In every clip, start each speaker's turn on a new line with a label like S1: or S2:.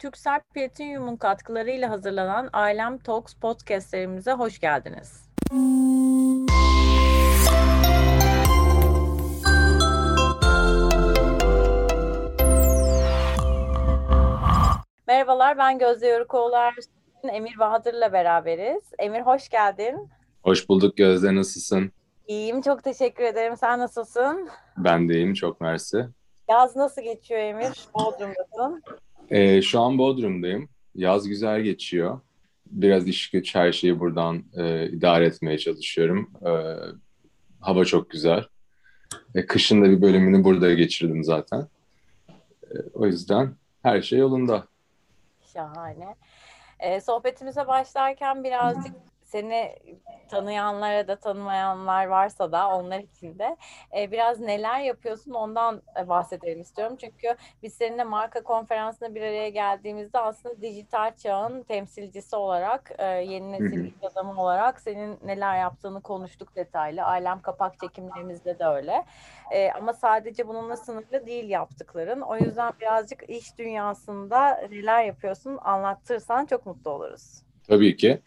S1: Türksel Platinum'un katkılarıyla hazırlanan Ailem Talks podcastlerimize hoş geldiniz. Merhabalar, ben Gözde Yörükoğlu Emir Bahadır'la beraberiz. Emir hoş geldin.
S2: Hoş bulduk Gözde, nasılsın?
S1: İyiyim, çok teşekkür ederim. Sen nasılsın?
S2: Ben de iyiyim, çok mersi.
S1: Yaz nasıl geçiyor Emir? Bodrum'dasın.
S2: Ee, şu an Bodrum'dayım. Yaz güzel geçiyor. Biraz iş güç her şeyi buradan e, idare etmeye çalışıyorum. E, hava çok güzel. E, kışın da bir bölümünü burada geçirdim zaten. E, o yüzden her şey yolunda.
S1: Şahane. E, sohbetimize başlarken birazcık seni tanıyanlara da tanımayanlar varsa da onlar için de e, biraz neler yapıyorsun ondan e, bahsedelim istiyorum. Çünkü biz seninle marka konferansına bir araya geldiğimizde aslında dijital çağın temsilcisi olarak e, yeni nesil iş adamı olarak senin neler yaptığını konuştuk detaylı. Ailem kapak çekimlerimizde de öyle. E, ama sadece bununla sınırlı değil yaptıkların. O yüzden birazcık iş dünyasında neler yapıyorsun anlattırsan çok mutlu oluruz.
S2: Tabii ki.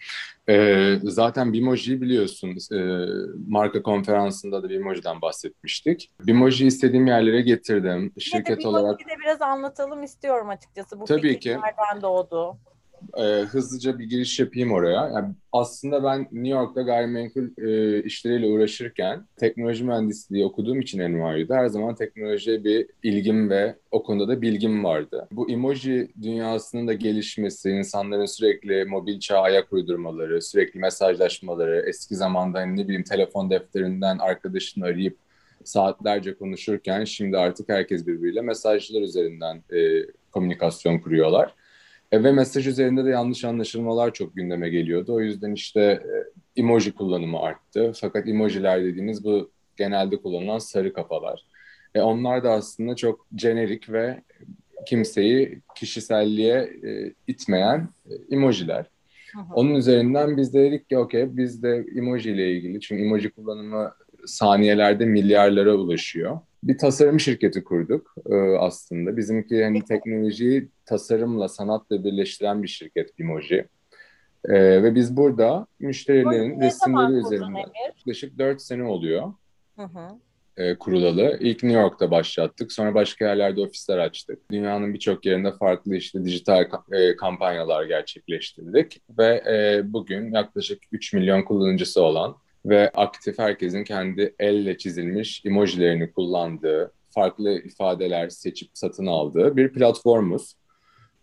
S2: Ee, zaten Bimoji'yi biliyorsun. Ee, marka konferansında da Bimoji'den bahsetmiştik. Bimoji'yi istediğim yerlere getirdim.
S1: Şirket olarak... de biraz anlatalım istiyorum açıkçası. Bu Tabii ki. nereden doğdu?
S2: E, hızlıca bir giriş yapayım oraya. Yani aslında ben New York'ta gayrimenkul e, işleriyle uğraşırken teknoloji mühendisliği okuduğum için NYU'da her zaman teknolojiye bir ilgim ve o konuda da bilgim vardı. Bu emoji dünyasının da gelişmesi, insanların sürekli mobil çağa ayak uydurmaları, sürekli mesajlaşmaları, eski zamanda ne bileyim telefon defterinden arkadaşını arayıp saatlerce konuşurken şimdi artık herkes birbiriyle mesajlar üzerinden e, komünikasyon kuruyorlar. E, ve mesaj üzerinde de yanlış anlaşılmalar çok gündeme geliyordu. O yüzden işte e, emoji kullanımı arttı. Fakat emojiler dediğimiz bu genelde kullanılan sarı kafalar. E, onlar da aslında çok jenerik ve kimseyi kişiselliğe e, itmeyen e, emojiler. Onun üzerinden biz de dedik ki okey biz de emoji ile ilgili çünkü emoji kullanımı saniyelerde milyarlara ulaşıyor bir tasarım şirketi kurduk e, aslında. Bizimki hani teknolojiyi tasarımla, sanatla birleştiren bir şirket Bimoji. E, ve biz burada müşterilerin resimleri üzerinden yaklaşık 4 sene oluyor. Hı hı. E, kurulalı. İlk New York'ta başlattık. Sonra başka yerlerde ofisler açtık. Dünyanın birçok yerinde farklı işte dijital e, kampanyalar gerçekleştirdik. Ve e, bugün yaklaşık 3 milyon kullanıcısı olan ve aktif herkesin kendi elle çizilmiş emojilerini kullandığı, farklı ifadeler seçip satın aldığı bir platformumuz.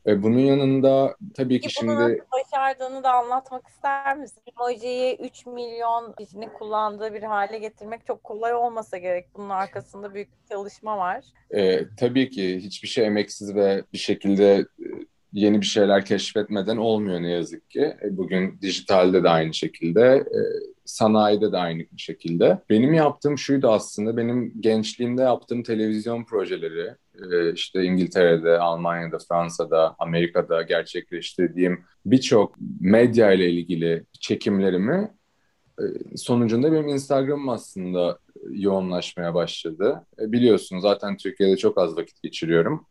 S2: E, bunun yanında tabii ki Peki şimdi... Bunu
S1: başardığını da anlatmak ister misin? Emojiyi 3 milyon kişinin kullandığı bir hale getirmek çok kolay olmasa gerek. Bunun arkasında büyük bir çalışma var.
S2: E, tabii ki hiçbir şey emeksiz ve bir şekilde e, yeni bir şeyler keşfetmeden olmuyor ne yazık ki. E, bugün dijitalde de aynı şekilde. E, sanayide de aynı şekilde. Benim yaptığım şuydu aslında, benim gençliğimde yaptığım televizyon projeleri, e, işte İngiltere'de, Almanya'da, Fransa'da, Amerika'da gerçekleştirdiğim birçok medya ile ilgili çekimlerimi sonucunda benim Instagram'ım aslında yoğunlaşmaya başladı. Biliyorsun zaten Türkiye'de çok az vakit geçiriyorum.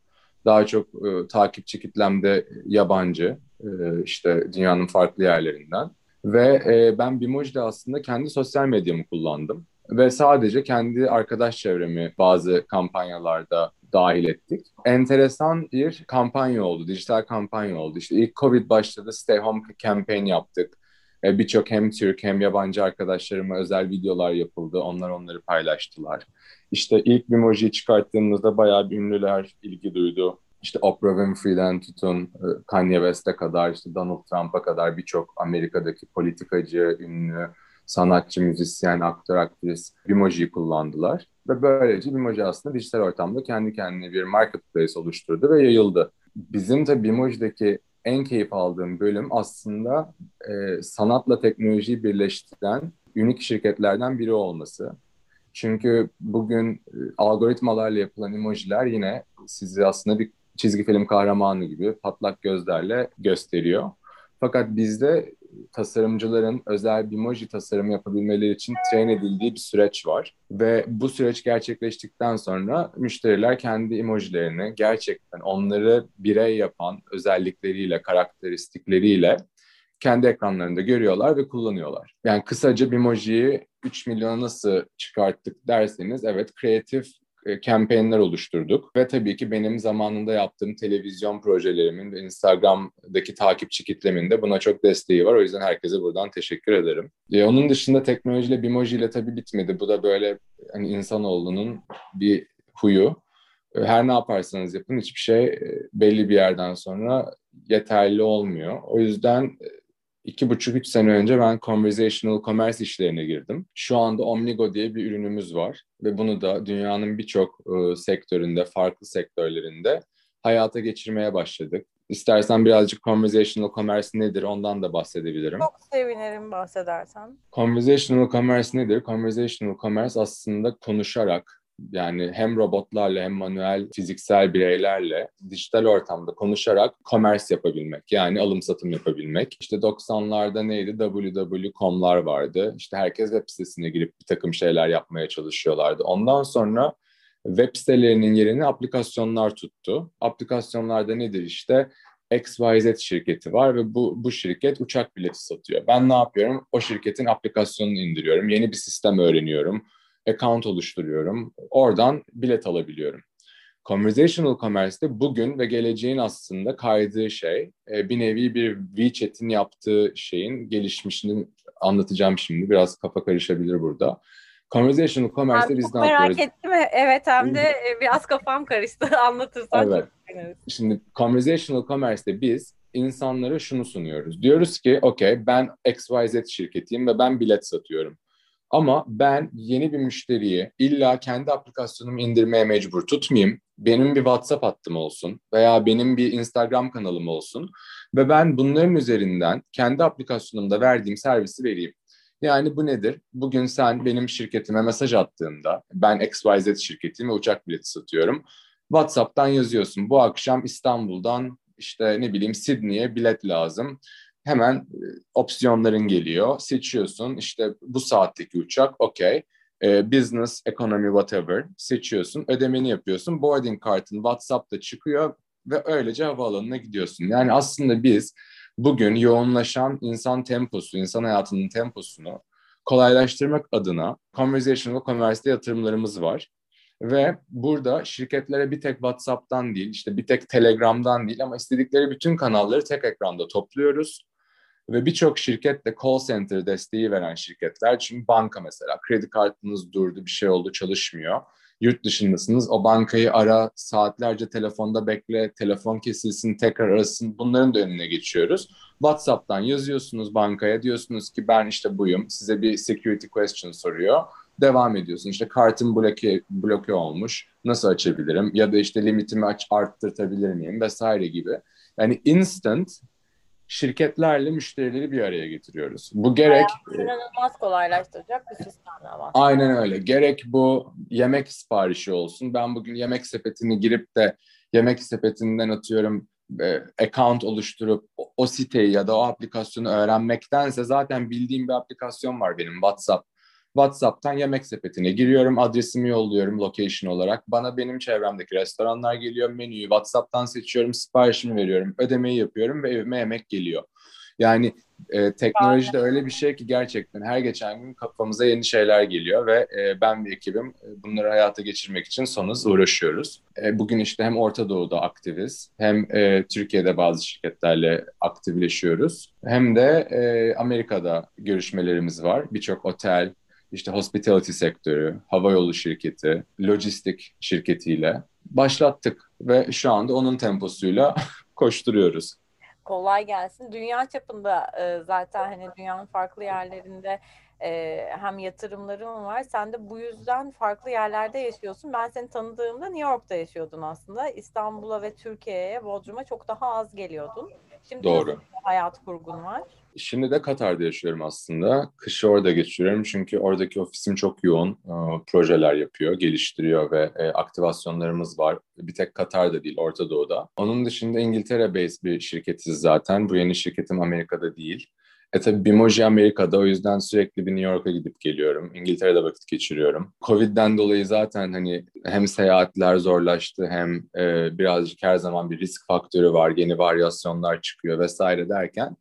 S2: Daha çok e, takipçi kitlemde yabancı, e, işte dünyanın farklı yerlerinden. Ve e, ben Bimoji'de aslında kendi sosyal medyamı kullandım. Ve sadece kendi arkadaş çevremi bazı kampanyalarda dahil ettik. Enteresan bir kampanya oldu, dijital kampanya oldu. İşte ilk Covid başladı, Stay Home Campaign yaptık. E, Birçok hem Türk hem yabancı arkadaşlarıma özel videolar yapıldı. Onlar onları paylaştılar. İşte ilk Bimoji'yi çıkarttığımızda bayağı bir ünlüler ilgi duydu işte Oprah Winfrey'den tutun e, Kanye West'e kadar işte Donald Trump'a kadar birçok Amerika'daki politikacı, ünlü, sanatçı, müzisyen, aktör, aktris Bimoji'yi kullandılar. Ve böylece Bimoji aslında dijital ortamda kendi kendine bir marketplace oluşturdu ve yayıldı. Bizim de Bimoji'deki en keyif aldığım bölüm aslında e, sanatla teknolojiyi birleştiren unik şirketlerden biri olması. Çünkü bugün e, algoritmalarla yapılan emojiler yine sizi aslında bir çizgi film kahramanı gibi patlak gözlerle gösteriyor. Fakat bizde tasarımcıların özel bir emoji tasarımı yapabilmeleri için train edildiği bir süreç var. Ve bu süreç gerçekleştikten sonra müşteriler kendi emojilerini gerçekten onları birey yapan özellikleriyle, karakteristikleriyle kendi ekranlarında görüyorlar ve kullanıyorlar. Yani kısaca Bimoji'yi 3 milyona nasıl çıkarttık derseniz evet kreatif e, kampanyonlar oluşturduk ve tabii ki benim zamanında yaptığım televizyon projelerimin ve Instagram'daki takipçi kitlemin de buna çok desteği var. O yüzden herkese buradan teşekkür ederim. E, onun dışında teknolojiyle Bimoji ile tabii bitmedi. Bu da böyle hani insanoğlunun bir huyu. E, her ne yaparsanız yapın hiçbir şey e, belli bir yerden sonra yeterli olmuyor. O yüzden e, iki buçuk, üç sene önce ben conversational commerce işlerine girdim. Şu anda Omnigo diye bir ürünümüz var ve bunu da dünyanın birçok e, sektöründe, farklı sektörlerinde hayata geçirmeye başladık. İstersen birazcık conversational commerce nedir ondan da bahsedebilirim.
S1: Çok sevinirim bahsedersen.
S2: Conversational commerce nedir? Conversational commerce aslında konuşarak yani hem robotlarla hem manuel fiziksel bireylerle dijital ortamda konuşarak commerce yapabilmek. Yani alım satım yapabilmek. İşte 90'larda neydi? www.com'lar vardı. İşte herkes web sitesine girip bir takım şeyler yapmaya çalışıyorlardı. Ondan sonra web sitelerinin yerini aplikasyonlar tuttu. Aplikasyonlarda nedir işte? XYZ şirketi var ve bu, bu şirket uçak bileti satıyor. Ben ne yapıyorum? O şirketin aplikasyonunu indiriyorum. Yeni bir sistem öğreniyorum account oluşturuyorum. Oradan bilet alabiliyorum. Conversational Commerce'de bugün ve geleceğin aslında kaydığı şey e, bir nevi bir WeChat'in yaptığı şeyin gelişmişini anlatacağım şimdi. Biraz kafa karışabilir burada. Conversational Commerce'de biz ne
S1: yapıyoruz? Merak ettim. Evet hem de e, biraz kafam karıştı. Anlatırsan evet. çok.
S2: Şimdi Conversational Commerce'de biz insanlara şunu sunuyoruz. Diyoruz ki okey ben XYZ şirketiyim ve ben bilet satıyorum. Ama ben yeni bir müşteriyi illa kendi aplikasyonumu indirmeye mecbur tutmayayım. Benim bir WhatsApp hattım olsun veya benim bir Instagram kanalım olsun ve ben bunların üzerinden kendi aplikasyonumda verdiğim servisi vereyim. Yani bu nedir? Bugün sen benim şirketime mesaj attığında ben XYZ şirketiyim ve uçak bileti satıyorum. WhatsApp'tan yazıyorsun. Bu akşam İstanbul'dan işte ne bileyim Sydney'e bilet lazım hemen e, opsiyonların geliyor. Seçiyorsun işte bu saatteki uçak okey. E, business, economy, whatever seçiyorsun. Ödemeni yapıyorsun. Boarding kartın WhatsApp'ta çıkıyor ve öylece havaalanına gidiyorsun. Yani aslında biz bugün yoğunlaşan insan temposu, insan hayatının temposunu kolaylaştırmak adına conversational commerce'de yatırımlarımız var. Ve burada şirketlere bir tek WhatsApp'tan değil, işte bir tek Telegram'dan değil ama istedikleri bütün kanalları tek ekranda topluyoruz. Ve birçok şirket de call center desteği veren şirketler. Çünkü banka mesela kredi kartınız durdu, bir şey oldu, çalışmıyor. Yurt dışındasınız, o bankayı ara, saatlerce telefonda bekle, telefon kesilsin, tekrar arasın. Bunların da önüne geçiyoruz. WhatsApp'tan yazıyorsunuz bankaya, diyorsunuz ki ben işte buyum, size bir security question soruyor devam ediyorsun. İşte kartım bloke, bloke olmuş. Nasıl açabilirim? Ya da işte limitimi aç, arttırtabilir miyim? Vesaire gibi. Yani instant şirketlerle müşterileri bir araya getiriyoruz. Bu gerek
S1: inanılmaz kolaylaştıracak bir sistemle var.
S2: Aynen öyle. Gerek bu yemek siparişi olsun. Ben bugün yemek sepetini girip de yemek sepetinden atıyorum e, account oluşturup o, o siteyi ya da o aplikasyonu öğrenmektense zaten bildiğim bir aplikasyon var benim WhatsApp WhatsApp'tan yemek sepetine giriyorum, adresimi yolluyorum location olarak. Bana benim çevremdeki restoranlar geliyor, menüyü WhatsApp'tan seçiyorum, siparişimi veriyorum, ödemeyi yapıyorum ve evime yemek geliyor. Yani e, teknoloji de öyle bir şey ki gerçekten her geçen gün kafamıza yeni şeyler geliyor ve e, ben ve ekibim e, bunları hayata geçirmek için son hız uğraşıyoruz. E, bugün işte hem Orta Doğu'da aktiviz hem e, Türkiye'de bazı şirketlerle aktifleşiyoruz hem de e, Amerika'da görüşmelerimiz var. Birçok otel, işte hospitality sektörü, havayolu şirketi, lojistik şirketiyle başlattık ve şu anda onun temposuyla koşturuyoruz.
S1: Kolay gelsin. Dünya çapında e, zaten hani dünyanın farklı yerlerinde e, hem yatırımlarım var. Sen de bu yüzden farklı yerlerde yaşıyorsun. Ben seni tanıdığımda New York'ta yaşıyordun aslında. İstanbul'a ve Türkiye'ye, Bodrum'a çok daha az geliyordun. Şimdi Doğru. hayat kurgun var?
S2: Şimdi de Katar'da yaşıyorum aslında. Kışı orada geçiriyorum çünkü oradaki ofisim çok yoğun. E, projeler yapıyor, geliştiriyor ve e, aktivasyonlarımız var. Bir tek Katar'da değil, Orta Doğu'da. Onun dışında İngiltere based bir şirketiz zaten. Bu yeni şirketim Amerika'da değil. E tabii Bimoji Amerika'da o yüzden sürekli bir New York'a gidip geliyorum. İngiltere'de vakit geçiriyorum. Covid'den dolayı zaten hani hem seyahatler zorlaştı hem e, birazcık her zaman bir risk faktörü var. Yeni varyasyonlar çıkıyor vesaire derken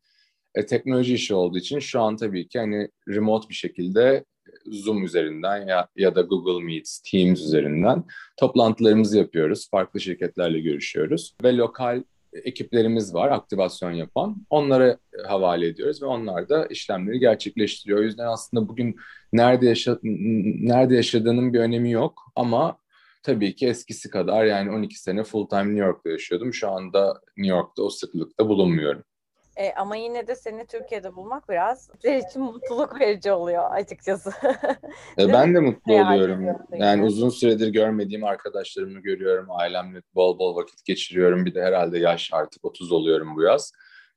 S2: e, teknoloji işi olduğu için şu an tabii ki hani remote bir şekilde Zoom üzerinden ya, ya da Google Meet, Teams üzerinden toplantılarımızı yapıyoruz. Farklı şirketlerle görüşüyoruz ve lokal ekiplerimiz var aktivasyon yapan. Onlara havale ediyoruz ve onlar da işlemleri gerçekleştiriyor. O yüzden aslında bugün nerede yaşa nerede yaşadığının bir önemi yok ama tabii ki eskisi kadar yani 12 sene full time New York'ta yaşıyordum. Şu anda New York'ta o sıklıkta bulunmuyorum.
S1: E, ama yine de seni Türkiye'de bulmak biraz bizler için mutluluk verici oluyor açıkçası.
S2: e, ben de mutlu oluyorum. Yani uzun süredir görmediğim arkadaşlarımı görüyorum. Ailemle bol bol vakit geçiriyorum. Bir de herhalde yaş artık 30 oluyorum bu yaz.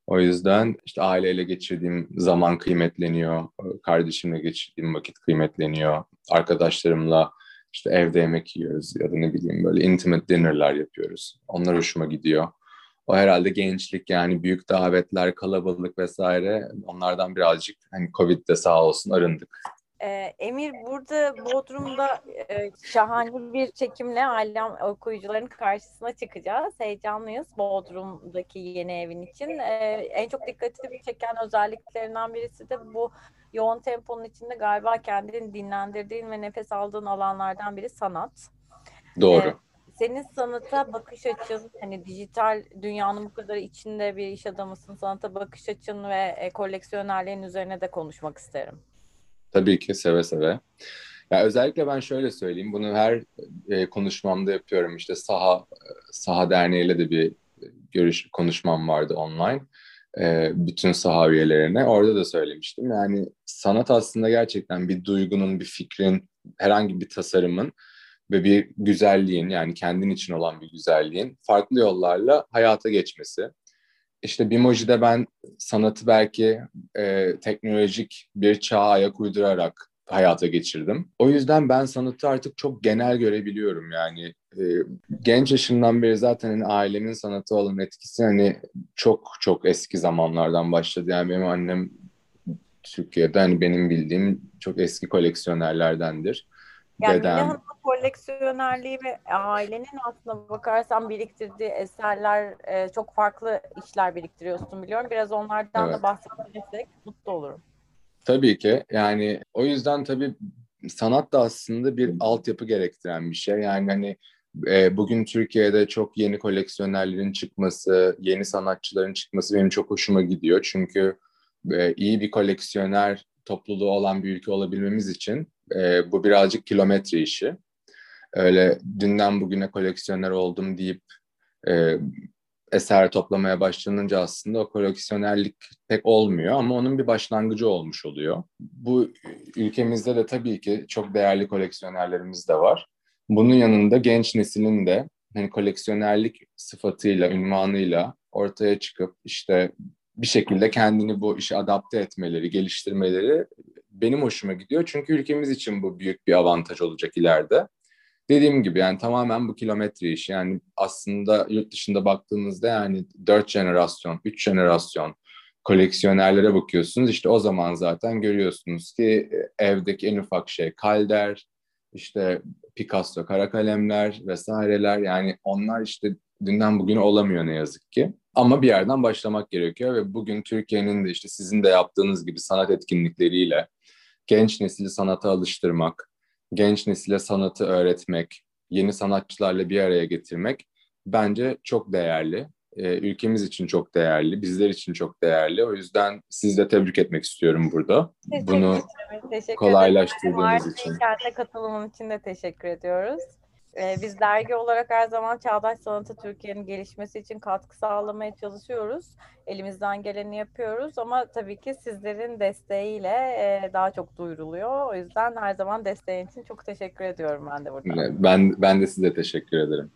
S2: O yüzden işte aileyle geçirdiğim zaman kıymetleniyor. Kardeşimle geçirdiğim vakit kıymetleniyor. Arkadaşlarımla işte evde yemek yiyoruz ya da ne bileyim böyle intimate dinner'lar yapıyoruz. Onlar hoşuma gidiyor. O herhalde gençlik yani büyük davetler, kalabalık vesaire onlardan birazcık hani Covid'de sağ olsun arındık.
S1: Ee, Emir burada Bodrum'da e, şahane bir çekimle alem okuyucuların karşısına çıkacağız. Heyecanlıyız Bodrum'daki yeni evin için. Ee, en çok dikkatimi çeken özelliklerinden birisi de bu yoğun temponun içinde galiba kendini dinlendirdiğin ve nefes aldığın alanlardan biri sanat.
S2: Doğru.
S1: Senin sanata bakış açın, hani dijital dünyanın bu kadar içinde bir iş adamısın, sanata bakış açın ve e, koleksiyonerliğin üzerine de konuşmak isterim.
S2: Tabii ki seve seve. Ya özellikle ben şöyle söyleyeyim, bunu her e, konuşmamda yapıyorum. İşte Saha Saha Derneği ile de bir görüş konuşmam vardı online. E, bütün saha üyelerine. Orada da söylemiştim. Yani sanat aslında gerçekten bir duygunun, bir fikrin, herhangi bir tasarımın ve bir güzelliğin yani kendin için olan bir güzelliğin farklı yollarla hayata geçmesi. İşte Bimoji'de ben sanatı belki e, teknolojik bir çağa ayak uydurarak hayata geçirdim. O yüzden ben sanatı artık çok genel görebiliyorum yani. E, genç yaşımdan beri zaten hani ailemin sanatı olan etkisi hani çok çok eski zamanlardan başladı. Yani benim annem Türkiye'de hani benim bildiğim çok eski koleksiyonerlerdendir.
S1: Yani Dedem, koleksiyonerliği ve ailenin aslında bakarsan biriktirdiği eserler e, çok farklı işler biriktiriyorsun biliyorum. Biraz onlardan evet. da bahsedebilirsek mutlu olurum.
S2: Tabii ki. Yani o yüzden tabii sanat da aslında bir altyapı gerektiren bir şey. Yani hani e, bugün Türkiye'de çok yeni koleksiyonerlerin çıkması, yeni sanatçıların çıkması benim çok hoşuma gidiyor. Çünkü e, iyi bir koleksiyoner topluluğu olan bir ülke olabilmemiz için e, bu birazcık kilometre işi öyle dünden bugüne koleksiyoner oldum deyip e, eser toplamaya başlanınca aslında o koleksiyonerlik pek olmuyor ama onun bir başlangıcı olmuş oluyor. Bu ülkemizde de tabii ki çok değerli koleksiyonerlerimiz de var. Bunun yanında genç neslin de hani koleksiyonerlik sıfatıyla, ünvanıyla ortaya çıkıp işte bir şekilde kendini bu işe adapte etmeleri, geliştirmeleri benim hoşuma gidiyor. Çünkü ülkemiz için bu büyük bir avantaj olacak ileride. Dediğim gibi yani tamamen bu kilometre işi. Yani aslında yurt dışında baktığınızda yani dört jenerasyon, üç jenerasyon koleksiyonerlere bakıyorsunuz. İşte o zaman zaten görüyorsunuz ki e, evdeki en ufak şey kalder, işte Picasso kara kalemler vesaireler yani onlar işte dünden bugüne olamıyor ne yazık ki. Ama bir yerden başlamak gerekiyor ve bugün Türkiye'nin de işte sizin de yaptığınız gibi sanat etkinlikleriyle genç nesili sanata alıştırmak, genç nesile sanatı öğretmek, yeni sanatçılarla bir araya getirmek bence çok değerli. Ee, ülkemiz için çok değerli, bizler için çok değerli. O yüzden sizi de tebrik etmek istiyorum burada. Teşekkür Bunu teşekkür kolaylaştırdığınız ederim. için.
S1: Kendi katılımın için de teşekkür ediyoruz. Ee, biz dergi olarak her zaman çağdaş sanatı Türkiye'nin gelişmesi için katkı sağlamaya çalışıyoruz. Elimizden geleni yapıyoruz ama tabii ki sizlerin desteğiyle e, daha çok duyuruluyor. O yüzden her zaman desteğin için çok teşekkür ediyorum ben de burada.
S2: Ben ben de size teşekkür ederim.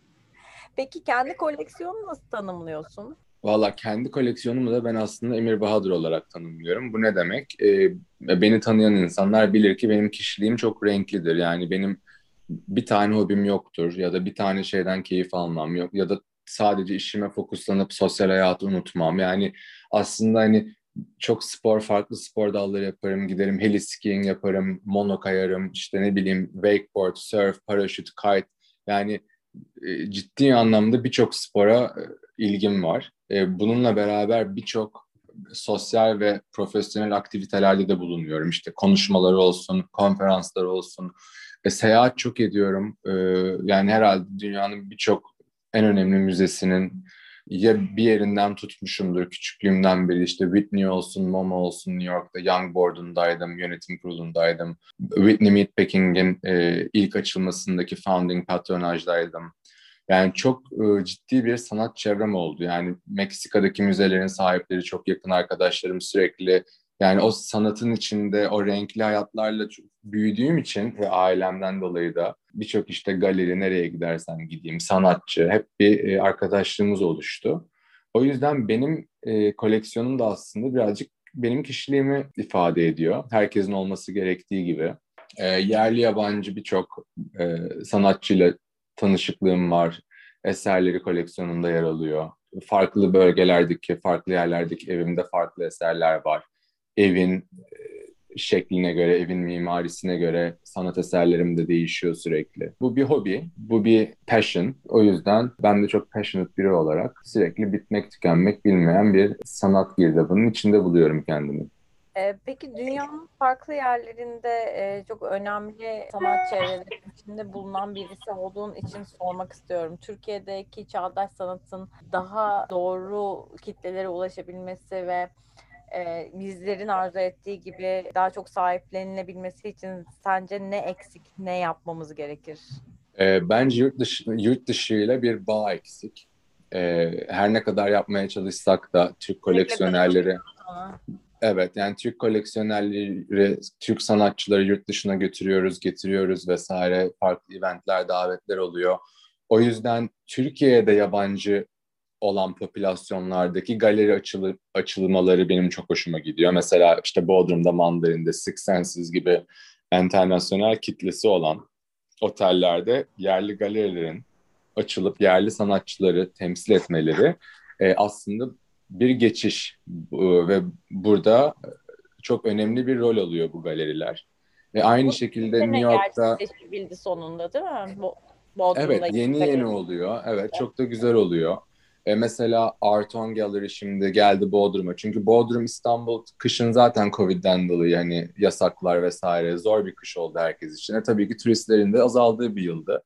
S1: Peki kendi koleksiyonunu nasıl tanımlıyorsun?
S2: Valla kendi koleksiyonumu da ben aslında Emir Bahadır olarak tanımlıyorum. Bu ne demek? Ee, beni tanıyan insanlar bilir ki benim kişiliğim çok renklidir. Yani benim bir tane hobim yoktur ya da bir tane şeyden keyif almam yok ya da sadece işime fokuslanıp sosyal hayatı unutmam. Yani aslında hani çok spor, farklı spor dalları yaparım. Giderim heli skiing yaparım, mono kayarım, işte ne bileyim wakeboard, surf, paraşüt, kite. Yani e, ciddi anlamda birçok spora e, ilgim var. E, bununla beraber birçok sosyal ve profesyonel aktivitelerde de bulunuyorum. İşte konuşmaları olsun, konferanslar olsun. E, seyahat çok ediyorum. E, yani herhalde dünyanın birçok en önemli müzesinin ya bir yerinden tutmuşumdur küçüklüğümden beri işte Whitney olsun, MoMA olsun New York'ta Young Board'undaydım, yönetim kurulundaydım. Whitney Meatpacking'in e, ilk açılmasındaki founding patronajdaydım. Yani çok e, ciddi bir sanat çevrem oldu. Yani Meksika'daki müzelerin sahipleri çok yakın arkadaşlarım sürekli yani o sanatın içinde o renkli hayatlarla büyüdüğüm için ve ailemden dolayı da birçok işte galeri nereye gidersen gideyim sanatçı hep bir e, arkadaşlığımız oluştu. O yüzden benim e, koleksiyonum da aslında birazcık benim kişiliğimi ifade ediyor. Herkesin olması gerektiği gibi. E, yerli yabancı birçok e, sanatçıyla tanışıklığım var. Eserleri koleksiyonumda yer alıyor. Farklı bölgelerdeki, farklı yerlerdeki evimde farklı eserler var evin e, şekline göre, evin mimarisine göre sanat eserlerim de değişiyor sürekli. Bu bir hobi, bu bir passion. O yüzden ben de çok passionate biri olarak sürekli bitmek tükenmek bilmeyen bir sanat girdabının içinde buluyorum kendimi.
S1: E, peki dünyanın farklı yerlerinde e, çok önemli sanat çevrelerinin içinde bulunan birisi olduğun için sormak istiyorum. Türkiye'deki çağdaş sanatın daha doğru kitlelere ulaşabilmesi ve e, bizlerin arzu ettiği gibi daha çok sahiplenilebilmesi için sence ne eksik, ne yapmamız gerekir?
S2: E, bence yurt dışı yurt dışıyla bir bağ eksik. E, her ne kadar yapmaya çalışsak da Türk koleksiyonerleri Evet yani Türk koleksiyonerleri, Türk sanatçıları yurt dışına götürüyoruz, getiriyoruz vesaire. Farklı eventler, davetler oluyor. O yüzden Türkiye'de yabancı olan popülasyonlardaki galeri açılı, açılmaları benim çok hoşuma gidiyor. Mesela işte Bodrum'da Mandarin'de Six Senses gibi internasyonel kitlesi olan otellerde yerli galerilerin açılıp yerli sanatçıları temsil etmeleri e, aslında bir geçiş e, ve burada çok önemli bir rol alıyor bu galeriler. Ve aynı bu şekilde New York'ta
S1: bildi sonunda değil mi? Bu,
S2: Bodrum'da evet yeni yeni oluyor. Evet, evet çok da güzel oluyor. E, mesela Arton Gallery şimdi geldi Bodrum'a. Çünkü Bodrum İstanbul kışın zaten Covid'den dolayı hani yasaklar vesaire zor bir kış oldu herkes için. E, tabii ki turistlerin de azaldığı bir yıldı.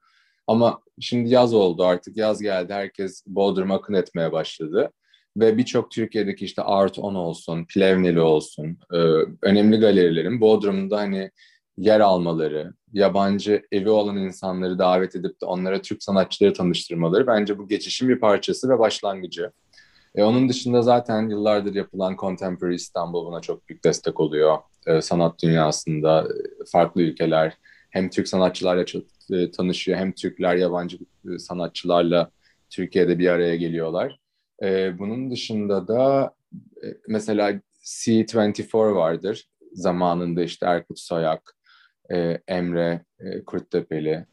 S2: Ama şimdi yaz oldu artık yaz geldi herkes Bodrum'a akın etmeye başladı. Ve birçok Türkiye'deki işte Art On olsun, Plevneli olsun, e, önemli galerilerin Bodrum'da hani yer almaları, yabancı evi olan insanları davet edip de onlara Türk sanatçıları tanıştırmaları bence bu geçişin bir parçası ve başlangıcı. E, onun dışında zaten yıllardır yapılan Contemporary İstanbul buna çok büyük destek oluyor. E, sanat dünyasında e, farklı ülkeler hem Türk sanatçılarla e, tanışıyor hem Türkler yabancı e, sanatçılarla Türkiye'de bir araya geliyorlar. E, bunun dışında da e, mesela C24 vardır. Zamanında işte Erkut Soyak, e, Emre e, Kurttepeli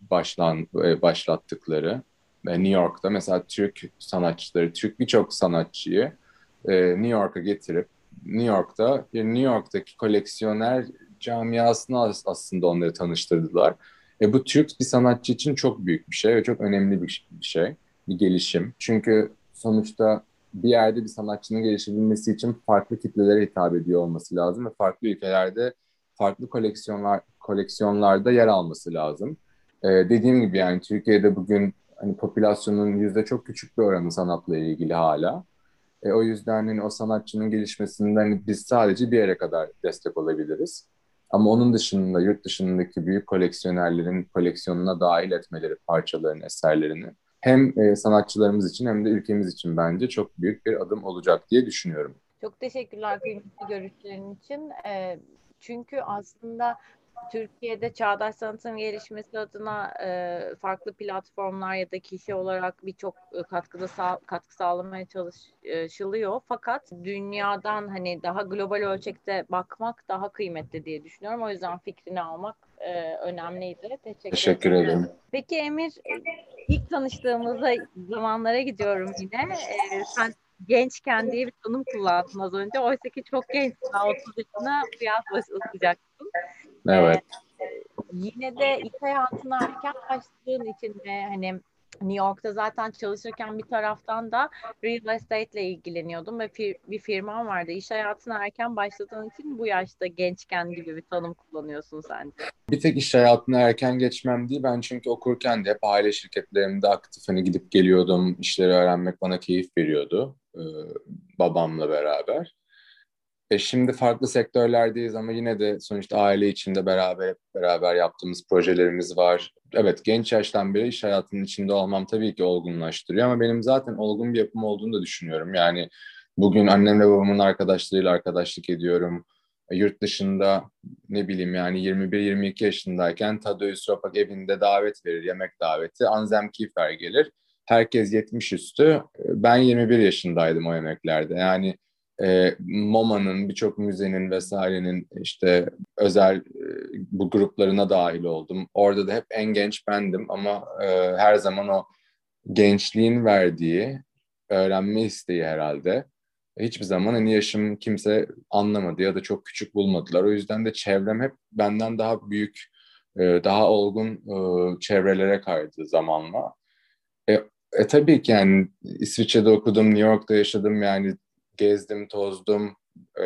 S2: başlan e, başlattıkları ve New York'ta mesela Türk sanatçıları, Türk birçok sanatçıyı e, New York'a getirip New York'ta New York'taki koleksiyoner camiasına aslında onları tanıştırdılar. E, bu Türk bir sanatçı için çok büyük bir şey ve çok önemli bir, bir şey, bir gelişim. Çünkü sonuçta bir yerde bir sanatçının gelişebilmesi için farklı kitlelere hitap ediyor olması lazım ve farklı ülkelerde farklı koleksiyonlar koleksiyonlarda yer alması lazım. Ee, dediğim gibi yani Türkiye'de bugün hani popülasyonun yüzde çok küçük bir oranı sanatla ilgili hala. E, o yüzden hani o sanatçının gelişmesinden hani biz sadece bir yere kadar destek olabiliriz. Ama onun dışında yurt dışındaki büyük koleksiyonerlerin koleksiyonuna dahil etmeleri parçalarını, eserlerini hem e, sanatçılarımız için hem de ülkemiz için bence çok büyük bir adım olacak diye düşünüyorum.
S1: Çok teşekkürler kıymetli görüşlerin için. Ee, çünkü aslında Türkiye'de çağdaş sanatın gelişmesi adına e, farklı platformlar ya da kişi olarak birçok e, katkıda sağ, katkı sağlamaya çalışılıyor. Fakat dünyadan hani daha global ölçekte bakmak daha kıymetli diye düşünüyorum. O yüzden fikrini almak e, önemliydi.
S2: Teşekkür, Teşekkür ederim. ederim.
S1: Peki Emir, ilk tanıştığımızda zamanlara gidiyorum yine. E, sen gençken diye bir tanım kullandın az önce. Oysa ki çok gençsin. 30 yaşına bu yaz başlayacaksın.
S2: Evet.
S1: Ee, yine de iş hayatına erken başladığın için de hani New York'ta zaten çalışırken bir taraftan da real estate ile ilgileniyordum ve fir- bir firman vardı. İş hayatına erken başladığın için bu yaşta gençken gibi bir tanım kullanıyorsun sence.
S2: Bir tek iş hayatına erken geçmem değil. Ben çünkü okurken de hep aile şirketlerinde aktif hani gidip geliyordum. İşleri öğrenmek bana keyif veriyordu. Ee, babamla beraber. E şimdi farklı sektörlerdeyiz ama yine de sonuçta aile içinde beraber beraber yaptığımız projelerimiz var. Evet genç yaştan beri iş hayatının içinde olmam tabii ki olgunlaştırıyor ama benim zaten olgun bir yapım olduğunu da düşünüyorum. Yani bugün annemle babamın arkadaşlarıyla arkadaşlık ediyorum. E, yurt dışında ne bileyim yani 21-22 yaşındayken Tadeusz Ropak evinde davet verir, yemek daveti. Anzem Kiefer gelir. Herkes 70 üstü. Ben 21 yaşındaydım o yemeklerde. Yani e, MoMA'nın, birçok müzenin vesairenin işte özel e, bu gruplarına dahil oldum. Orada da hep en genç bendim ama e, her zaman o gençliğin verdiği öğrenme isteği herhalde. Hiçbir zaman hani yaşım kimse anlamadı ya da çok küçük bulmadılar. O yüzden de çevrem hep benden daha büyük, e, daha olgun e, çevrelere kaydı zamanla. E, e tabii ki yani İsviçre'de okudum, New York'ta yaşadım yani gezdim, tozdum. E,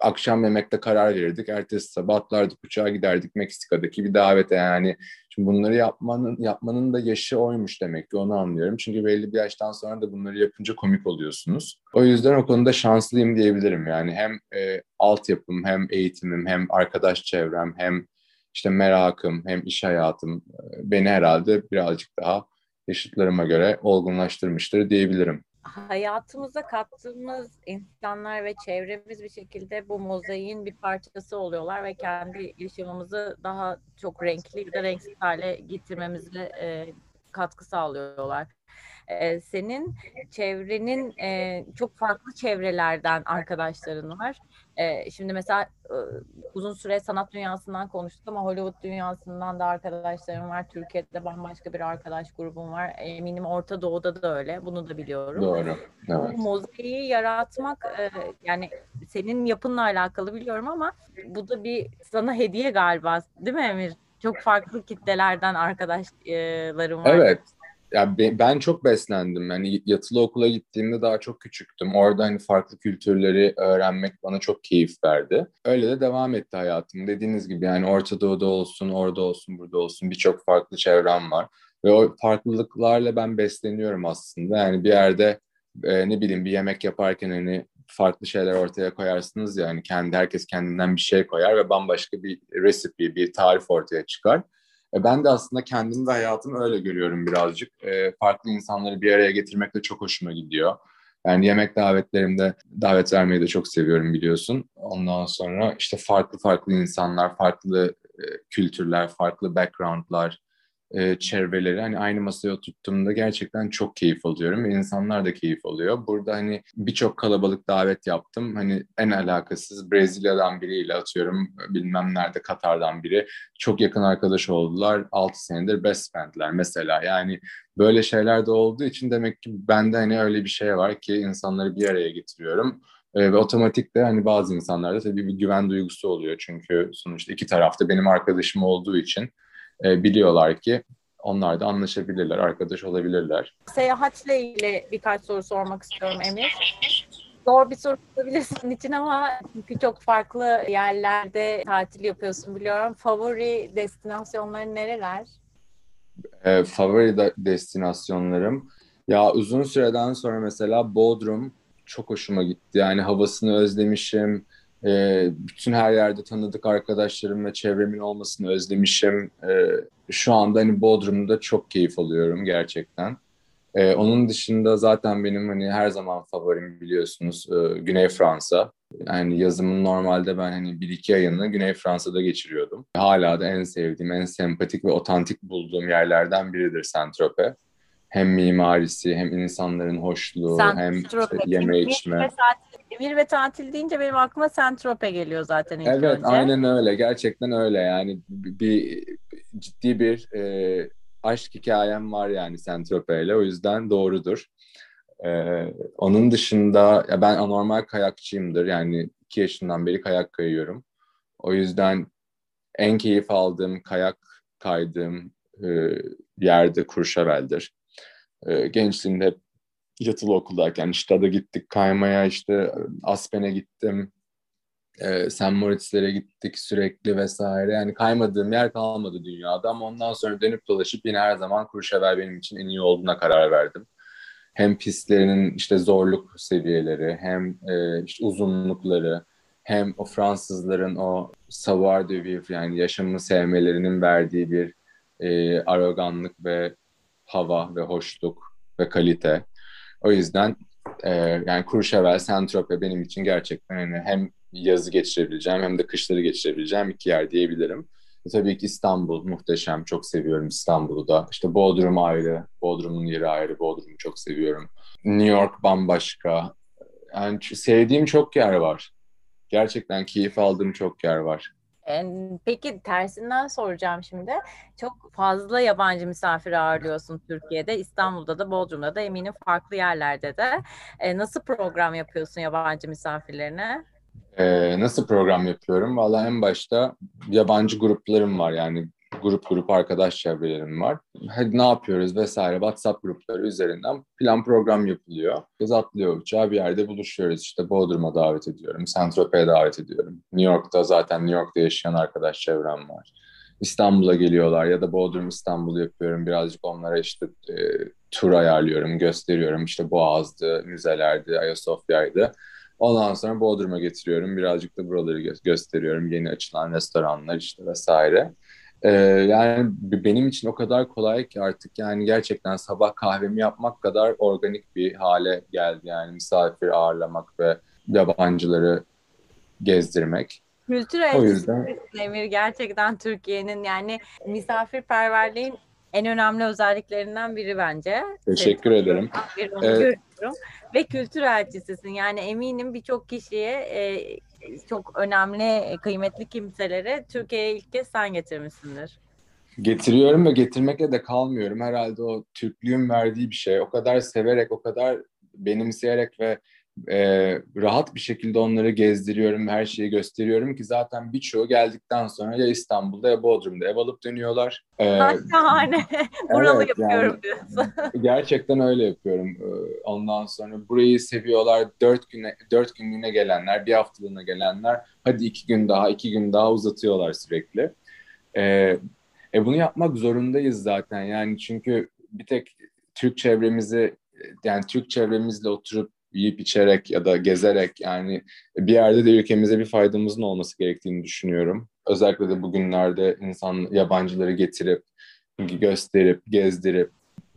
S2: akşam yemekte karar verirdik. Ertesi sabah atlardık uçağa giderdik Meksika'daki bir davete yani. Şimdi bunları yapmanın yapmanın da yaşı oymuş demek ki onu anlıyorum. Çünkü belli bir yaştan sonra da bunları yapınca komik oluyorsunuz. O yüzden o konuda şanslıyım diyebilirim. Yani hem e, altyapım, hem eğitimim, hem arkadaş çevrem, hem işte merakım, hem iş hayatım e, beni herhalde birazcık daha yaşıtlarıma göre olgunlaştırmıştır diyebilirim
S1: hayatımıza kattığımız insanlar ve çevremiz bir şekilde bu mozaiğin bir parçası oluyorlar ve kendi yaşamımızı daha çok renkli ya da renksiz hale getirmemize e, katkı sağlıyorlar. E, senin çevrenin e, çok farklı çevrelerden arkadaşların var. E, şimdi mesela e, uzun süre sanat dünyasından konuştuk ama Hollywood dünyasından da arkadaşlarım var. Türkiye'de bambaşka bir arkadaş grubum var. Eminim Orta Doğu'da da öyle. Bunu da biliyorum.
S2: Doğru. Evet.
S1: Bu mozaiği yaratmak e, yani senin yapınla alakalı biliyorum ama bu da bir sana hediye galiba değil mi Emir? Çok farklı kitlelerden arkadaşlarım var.
S2: Evet ya ben çok beslendim. Yani yatılı okula gittiğimde daha çok küçüktüm. Orada hani farklı kültürleri öğrenmek bana çok keyif verdi. Öyle de devam etti hayatım. Dediğiniz gibi yani Orta Doğu'da olsun, orada olsun, burada olsun birçok farklı çevrem var. Ve o farklılıklarla ben besleniyorum aslında. Yani bir yerde e, ne bileyim bir yemek yaparken hani farklı şeyler ortaya koyarsınız ya hani kendi herkes kendinden bir şey koyar ve bambaşka bir recipe, bir tarif ortaya çıkar. E, ben de aslında kendimi ve hayatımı öyle görüyorum birazcık. E, farklı insanları bir araya getirmek de çok hoşuma gidiyor. Yani yemek davetlerimde davet vermeyi de çok seviyorum biliyorsun. Ondan sonra işte farklı farklı insanlar, farklı e, kültürler, farklı backgroundlar, e, çevreleri hani aynı masaya oturttuğumda gerçekten çok keyif alıyorum ve insanlar da keyif alıyor. Burada hani birçok kalabalık davet yaptım. Hani en alakasız Brezilya'dan biriyle atıyorum bilmem nerede Katar'dan biri. Çok yakın arkadaş oldular. 6 senedir best friendler mesela. Yani böyle şeyler de olduğu için demek ki bende hani öyle bir şey var ki insanları bir araya getiriyorum. E, ve otomatik de hani bazı insanlarda tabii bir güven duygusu oluyor. Çünkü sonuçta iki tarafta benim arkadaşım olduğu için e, biliyorlar ki onlar da anlaşabilirler, arkadaş olabilirler.
S1: Seyahatle ilgili birkaç soru sormak istiyorum Emir. Zor bir soru olabilir senin için ama çünkü çok farklı yerlerde tatil yapıyorsun biliyorum. Favori destinasyonların nereler?
S2: E, favori de destinasyonlarım ya uzun süreden sonra mesela Bodrum çok hoşuma gitti. Yani havasını özlemişim e, bütün her yerde tanıdık arkadaşlarım ve çevremin olmasını özlemişim. E, şu anda hani Bodrum'da çok keyif alıyorum gerçekten. E, onun dışında zaten benim hani her zaman favorim biliyorsunuz e, Güney Fransa. Yani yazımın normalde ben hani bir iki ayını Güney Fransa'da geçiriyordum. Hala da en sevdiğim, en sempatik ve otantik bulduğum yerlerden biridir Saint-Tropez hem mimarisi hem insanların hoşluğu hem işte yeme içme.
S1: Emir ve tatil deyince benim aklıma Saint-Tropez geliyor zaten ilk
S2: evet,
S1: önce.
S2: aynen öyle. Gerçekten öyle yani bir, ciddi bir e, aşk hikayem var yani Saint-Tropez ile. O yüzden doğrudur. Ee, onun dışında ya ben anormal kayakçıyımdır. Yani iki yaşından beri kayak kayıyorum. O yüzden en keyif aldığım kayak kaydığım e, yerde Kurşevel'dir. E, gençliğimde hep yatılı okuldayken işte da gittik kaymaya işte Aspen'e gittim. E, St. Moritz'lere gittik sürekli vesaire. Yani kaymadığım yer kalmadı dünyada ama ondan sonra dönüp dolaşıp yine her zaman Kurşevel benim için en iyi olduğuna karar verdim. Hem pistlerinin işte zorluk seviyeleri hem e, işte uzunlukları hem o Fransızların o savoir de vivre yani yaşamı sevmelerinin verdiği bir e, aroganlık ve hava ve hoşluk ve kalite. O yüzden e, yani Courchevel, Saint-Tropez benim için gerçekten hani hem yazı geçirebileceğim hem de kışları geçirebileceğim iki yer diyebilirim. E, tabii ki İstanbul muhteşem. Çok seviyorum İstanbul'u da. İşte Bodrum ayrı. Bodrum'un yeri ayrı. Bodrum'u çok seviyorum. New York bambaşka. Yani sevdiğim çok yer var. Gerçekten keyif aldığım çok yer var.
S1: Peki tersinden soracağım şimdi. Çok fazla yabancı misafir ağırlıyorsun Türkiye'de, İstanbul'da da, Bodrum'da da eminim farklı yerlerde de. Nasıl program yapıyorsun yabancı misafirlerine?
S2: Ee, nasıl program yapıyorum? Valla en başta yabancı gruplarım var yani grup grup arkadaş çevrelerim var. Hadi ne yapıyoruz vesaire WhatsApp grupları üzerinden plan program yapılıyor. Biz atlıyor uçağa bir yerde buluşuyoruz. İşte Bodrum'a davet ediyorum, Saint-Tropez'e davet ediyorum. New York'ta zaten New York'ta yaşayan arkadaş çevrem var. İstanbul'a geliyorlar ya da Bodrum İstanbul yapıyorum. Birazcık onlara işte e, tur ayarlıyorum, gösteriyorum. İşte Boğaz'dı, müzelerdi, Ayasofya'ydı. Ondan sonra Bodrum'a getiriyorum. Birazcık da buraları gö- gösteriyorum. Yeni açılan restoranlar işte vesaire. Ee, yani benim için o kadar kolay ki artık yani gerçekten sabah kahvemi yapmak kadar organik bir hale geldi. Yani misafir ağırlamak ve yabancıları gezdirmek.
S1: Kültür o yüzden Emir gerçekten Türkiye'nin yani misafirperverliğin en önemli özelliklerinden biri bence.
S2: Teşekkür Senin ederim.
S1: Onu evet. görüyorum. Ve kültür elçisisin. Yani eminim birçok kişiye e, çok önemli, kıymetli kimseleri Türkiye'ye ilk kez sen getirmişsindir.
S2: Getiriyorum ve getirmekle de kalmıyorum. Herhalde o Türklüğün verdiği bir şey. O kadar severek, o kadar benimseyerek ve e, rahat bir şekilde onları gezdiriyorum, her şeyi gösteriyorum ki zaten birçoğu geldikten sonra ya İstanbul'da ya Bodrum'da ev alıp dönüyorlar.
S1: Ee, Şahane. Buralı evet, yapıyorum yani, diyorsun.
S2: Gerçekten öyle yapıyorum. Ondan sonra burayı seviyorlar. Dört güne, dört günlüğüne gelenler, bir haftalığına gelenler. Hadi iki gün daha, iki gün daha uzatıyorlar sürekli. Ee, e bunu yapmak zorundayız zaten. Yani çünkü bir tek Türk çevremizi yani Türk çevremizle oturup yiyip içerek ya da gezerek yani bir yerde de ülkemize bir faydamızın olması gerektiğini düşünüyorum. Özellikle de bugünlerde insan yabancıları getirip gösterip gezdirip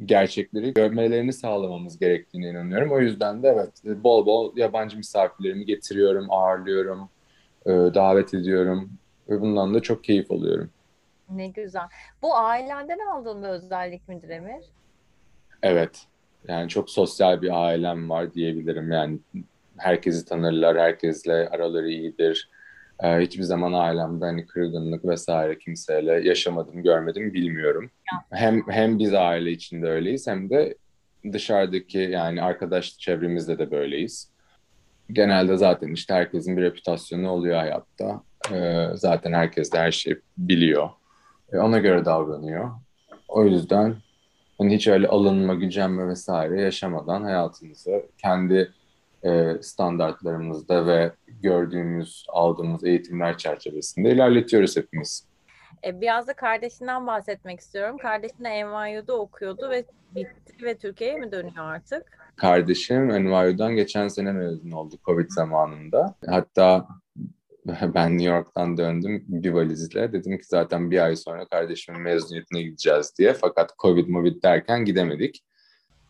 S2: gerçekleri görmelerini sağlamamız gerektiğine inanıyorum. O yüzden de evet bol bol yabancı misafirlerimi getiriyorum, ağırlıyorum, e, davet ediyorum ve bundan da çok keyif alıyorum.
S1: Ne güzel. Bu ailenden aldığın bir özellik midir Emir?
S2: Evet. Yani çok sosyal bir ailem var diyebilirim. Yani herkesi tanırlar, herkesle araları iyidir. Ee, hiçbir zaman ailemde hani kırgınlık vesaire kimseyle yaşamadım, görmedim, bilmiyorum. Hem hem biz aile içinde öyleyiz hem de dışarıdaki yani arkadaş çevremizde de böyleyiz. Genelde zaten işte herkesin bir reputasyonu oluyor hayatta. Ee, zaten herkes de her şeyi biliyor. Ee, ona göre davranıyor. O yüzden Hani hiç öyle alınma, gücenme vesaire yaşamadan hayatımızı kendi e, standartlarımızda ve gördüğümüz, aldığımız eğitimler çerçevesinde ilerletiyoruz hepimiz.
S1: E, biraz da kardeşinden bahsetmek istiyorum. Kardeşin de NYU'da okuyordu ve bitti ve Türkiye'ye mi dönüyor artık?
S2: Kardeşim NYU'dan geçen sene mezun oldu Covid zamanında. Hatta ben New York'tan döndüm bir valizle. Dedim ki zaten bir ay sonra kardeşimin mezuniyetine gideceğiz diye. Fakat Covid Movid derken gidemedik.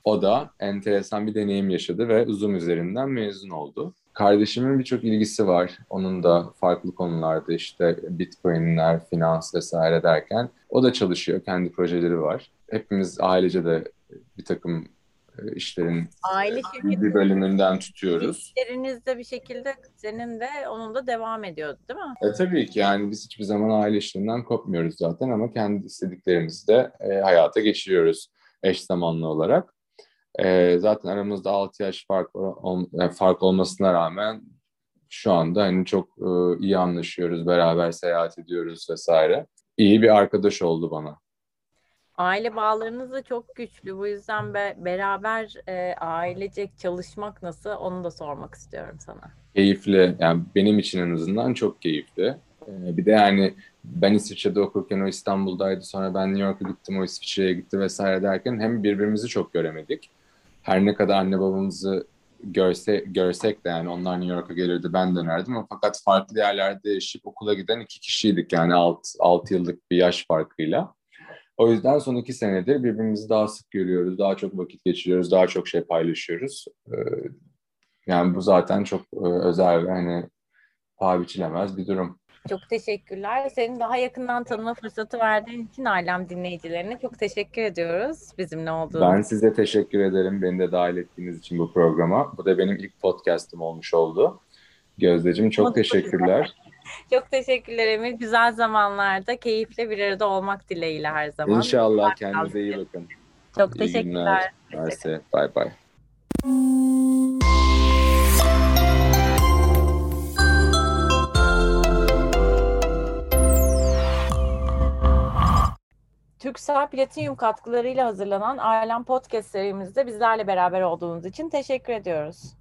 S2: O da enteresan bir deneyim yaşadı ve uzun üzerinden mezun oldu. Kardeşimin birçok ilgisi var. Onun da farklı konularda işte bitcoinler, finans vesaire derken o da çalışıyor. Kendi projeleri var. Hepimiz ailece de bir takım işlerin Aile bir bölümünden tutuyoruz.
S1: İşlerinizde bir şekilde senin de onun da devam ediyor değil mi?
S2: E, tabii ki yani biz hiçbir zaman aile işlerinden kopmuyoruz zaten ama kendi istediklerimizi de e, hayata geçiriyoruz eş zamanlı olarak. E, zaten aramızda 6 yaş fark, ol, e, fark olmasına rağmen şu anda hani çok e, iyi anlaşıyoruz, beraber seyahat ediyoruz vesaire. İyi bir arkadaş oldu bana.
S1: Aile bağlarınız da çok güçlü. Bu yüzden be, beraber e, ailecek çalışmak nasıl onu da sormak istiyorum sana.
S2: Keyifli. Yani benim için en azından çok keyifli. Ee, bir de yani ben İsviçre'de okurken o İstanbul'daydı. Sonra ben New York'a gittim, o İsviçre'ye gitti vesaire derken hem birbirimizi çok göremedik. Her ne kadar anne babamızı görse, görsek de yani onlar New York'a gelirdi ben dönerdim fakat farklı yerlerde yaşayıp okula giden iki kişiydik yani 6 6 yıllık bir yaş farkıyla. O yüzden son iki senedir birbirimizi daha sık görüyoruz, daha çok vakit geçiriyoruz, daha çok şey paylaşıyoruz. Ee, yani bu zaten çok e, özel ve hani paha biçilemez bir durum.
S1: Çok teşekkürler. Senin daha yakından tanıma fırsatı verdiğin için Alem dinleyicilerine çok teşekkür ediyoruz bizimle olduğun
S2: Ben size teşekkür ederim beni de dahil ettiğiniz için bu programa. Bu da benim ilk podcast'ım olmuş oldu. Gözdeciğim çok Mutlu teşekkürler.
S1: Çok teşekkürler Emir. Güzel zamanlarda keyifle bir arada olmak dileğiyle her zaman.
S2: İnşallah. Kendinize iyi bakın.
S1: Çok iyi teşekkürler.
S2: Mersi. Bye bye.
S1: Türksel Platinum katkılarıyla hazırlanan Alem Podcast serimizde bizlerle beraber olduğunuz için teşekkür ediyoruz.